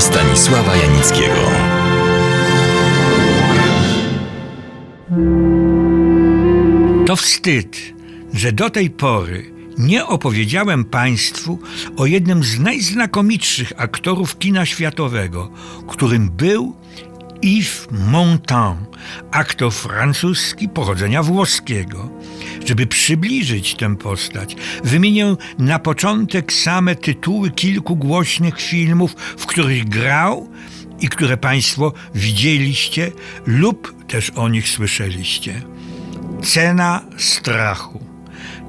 Stanisława Janickiego. To wstyd, że do tej pory nie opowiedziałem Państwu o jednym z najznakomitszych aktorów kina światowego, którym był Yves Montand, aktor francuski pochodzenia włoskiego. Żeby przybliżyć tę postać, wymienię na początek same tytuły kilku głośnych filmów, w których grał i które Państwo widzieliście lub też o nich słyszeliście. Cena strachu,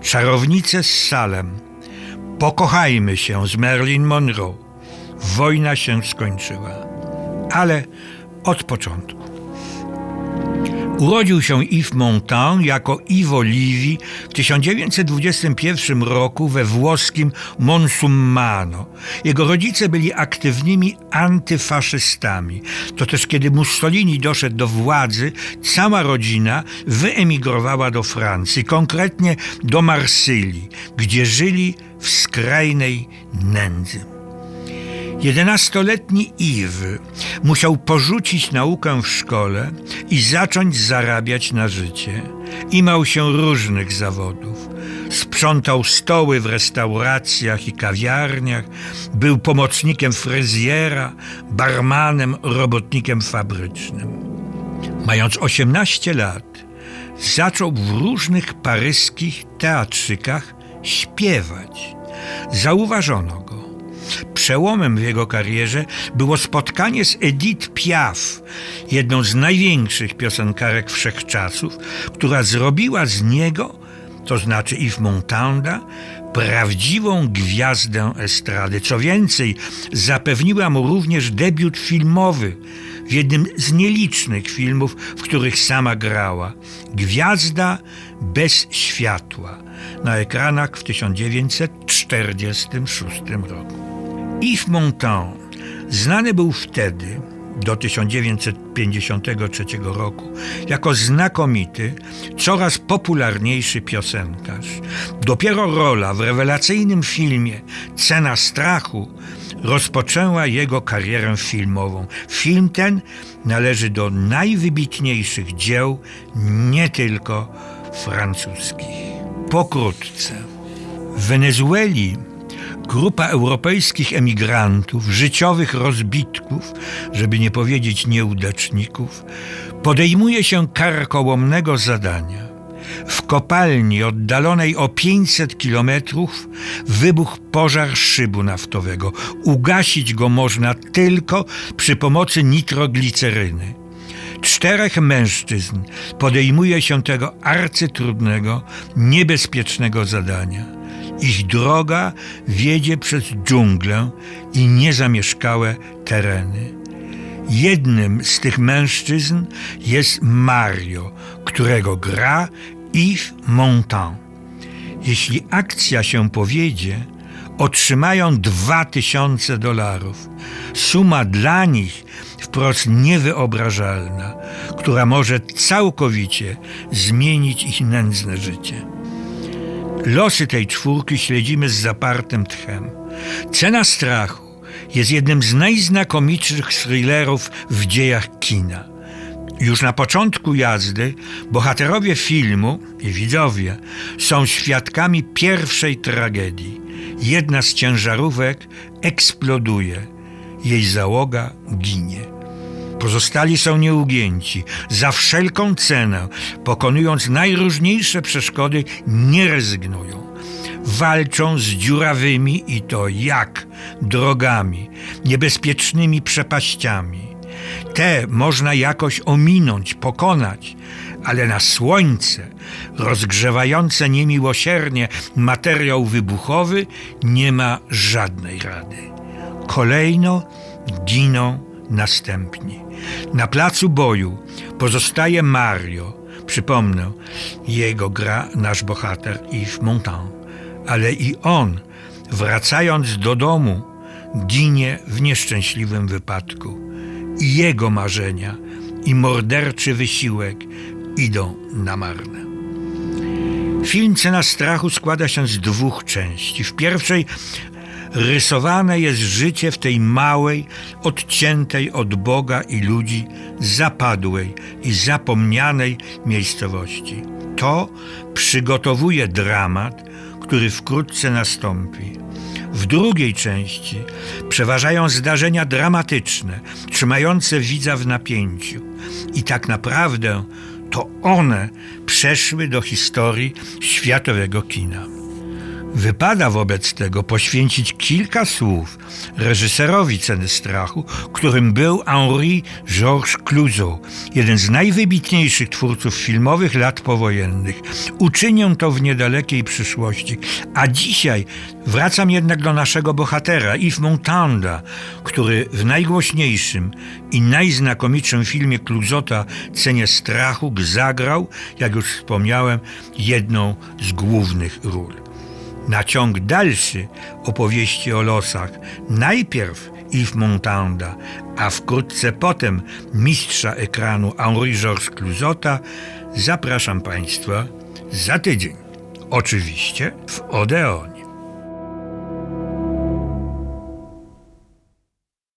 Czarownice z Salem, Pokochajmy się z Marilyn Monroe. Wojna się skończyła. Ale od początku. Urodził się Yves Montand jako Ivo Livi w 1921 roku we włoskim Monsummano. Jego rodzice byli aktywnymi antyfaszystami. To też kiedy Mussolini doszedł do władzy, cała rodzina wyemigrowała do Francji, konkretnie do Marsylii, gdzie żyli w skrajnej nędzy. Jedenastoletni Iwy musiał porzucić naukę w szkole i zacząć zarabiać na życie. Imał się różnych zawodów. Sprzątał stoły w restauracjach i kawiarniach, był pomocnikiem fryzjera, barmanem, robotnikiem fabrycznym. Mając 18 lat, zaczął w różnych paryskich teatrzykach śpiewać. Zauważono. Przełomem w jego karierze było spotkanie z Edith Piaf, jedną z największych piosenkarek wszechczasów, która zrobiła z niego, to znaczy Yves Montanda, prawdziwą gwiazdę estrady. Co więcej, zapewniła mu również debiut filmowy w jednym z nielicznych filmów, w których sama grała. Gwiazda bez światła na ekranach w 1946 roku. Yves Montand znany był wtedy, do 1953 roku, jako znakomity, coraz popularniejszy piosenkarz. Dopiero rola w rewelacyjnym filmie Cena strachu rozpoczęła jego karierę filmową. Film ten należy do najwybitniejszych dzieł, nie tylko francuskich. Pokrótce. W Wenezueli grupa europejskich emigrantów, życiowych rozbitków, żeby nie powiedzieć nieudaczników, podejmuje się karkołomnego zadania. W kopalni oddalonej o 500 kilometrów wybuchł pożar szybu naftowego. Ugasić go można tylko przy pomocy nitrogliceryny. Czterech mężczyzn podejmuje się tego arcytrudnego, niebezpiecznego zadania. Ich droga wiedzie przez dżunglę i niezamieszkałe tereny. Jednym z tych mężczyzn jest Mario, którego gra Yves Montand. Jeśli akcja się powiedzie, otrzymają dwa tysiące dolarów. Suma dla nich wprost niewyobrażalna, która może całkowicie zmienić ich nędzne życie. Losy tej czwórki śledzimy z zapartym tchem. Cena strachu jest jednym z najznakomitszych thrillerów w dziejach kina. Już na początku jazdy bohaterowie filmu i widzowie są świadkami pierwszej tragedii. Jedna z ciężarówek eksploduje, jej załoga ginie. Pozostali są nieugięci. Za wszelką cenę, pokonując najróżniejsze przeszkody, nie rezygnują. Walczą z dziurawymi i to jak drogami, niebezpiecznymi przepaściami. Te można jakoś ominąć, pokonać, ale na słońce, rozgrzewające niemiłosiernie materiał wybuchowy, nie ma żadnej rady. Kolejno giną następni. Na placu boju pozostaje Mario. Przypomnę, jego gra nasz bohater Yves Montand. Ale i on, wracając do domu, ginie w nieszczęśliwym wypadku. I jego marzenia i morderczy wysiłek idą na marne. Film Cena Strachu składa się z dwóch części. W pierwszej rysowane jest życie w tej małej, odciętej od Boga i ludzi, zapadłej i zapomnianej miejscowości. To przygotowuje dramat, który wkrótce nastąpi. W drugiej części przeważają zdarzenia dramatyczne, trzymające widza w napięciu. I tak naprawdę to one przeszły do historii światowego kina. Wypada wobec tego poświęcić kilka słów reżyserowi Ceny Strachu, którym był Henri Georges Clouzot, jeden z najwybitniejszych twórców filmowych lat powojennych. Uczynię to w niedalekiej przyszłości, a dzisiaj wracam jednak do naszego bohatera, Yves Montanda, który w najgłośniejszym i najznakomitszym filmie Clouzota Cenie Strachu zagrał, jak już wspomniałem, jedną z głównych ról na ciąg dalszy opowieści o losach najpierw Yves Montanda, a wkrótce potem mistrza ekranu Henri Georges Clouzota zapraszam Państwa za tydzień. Oczywiście w Odeonie.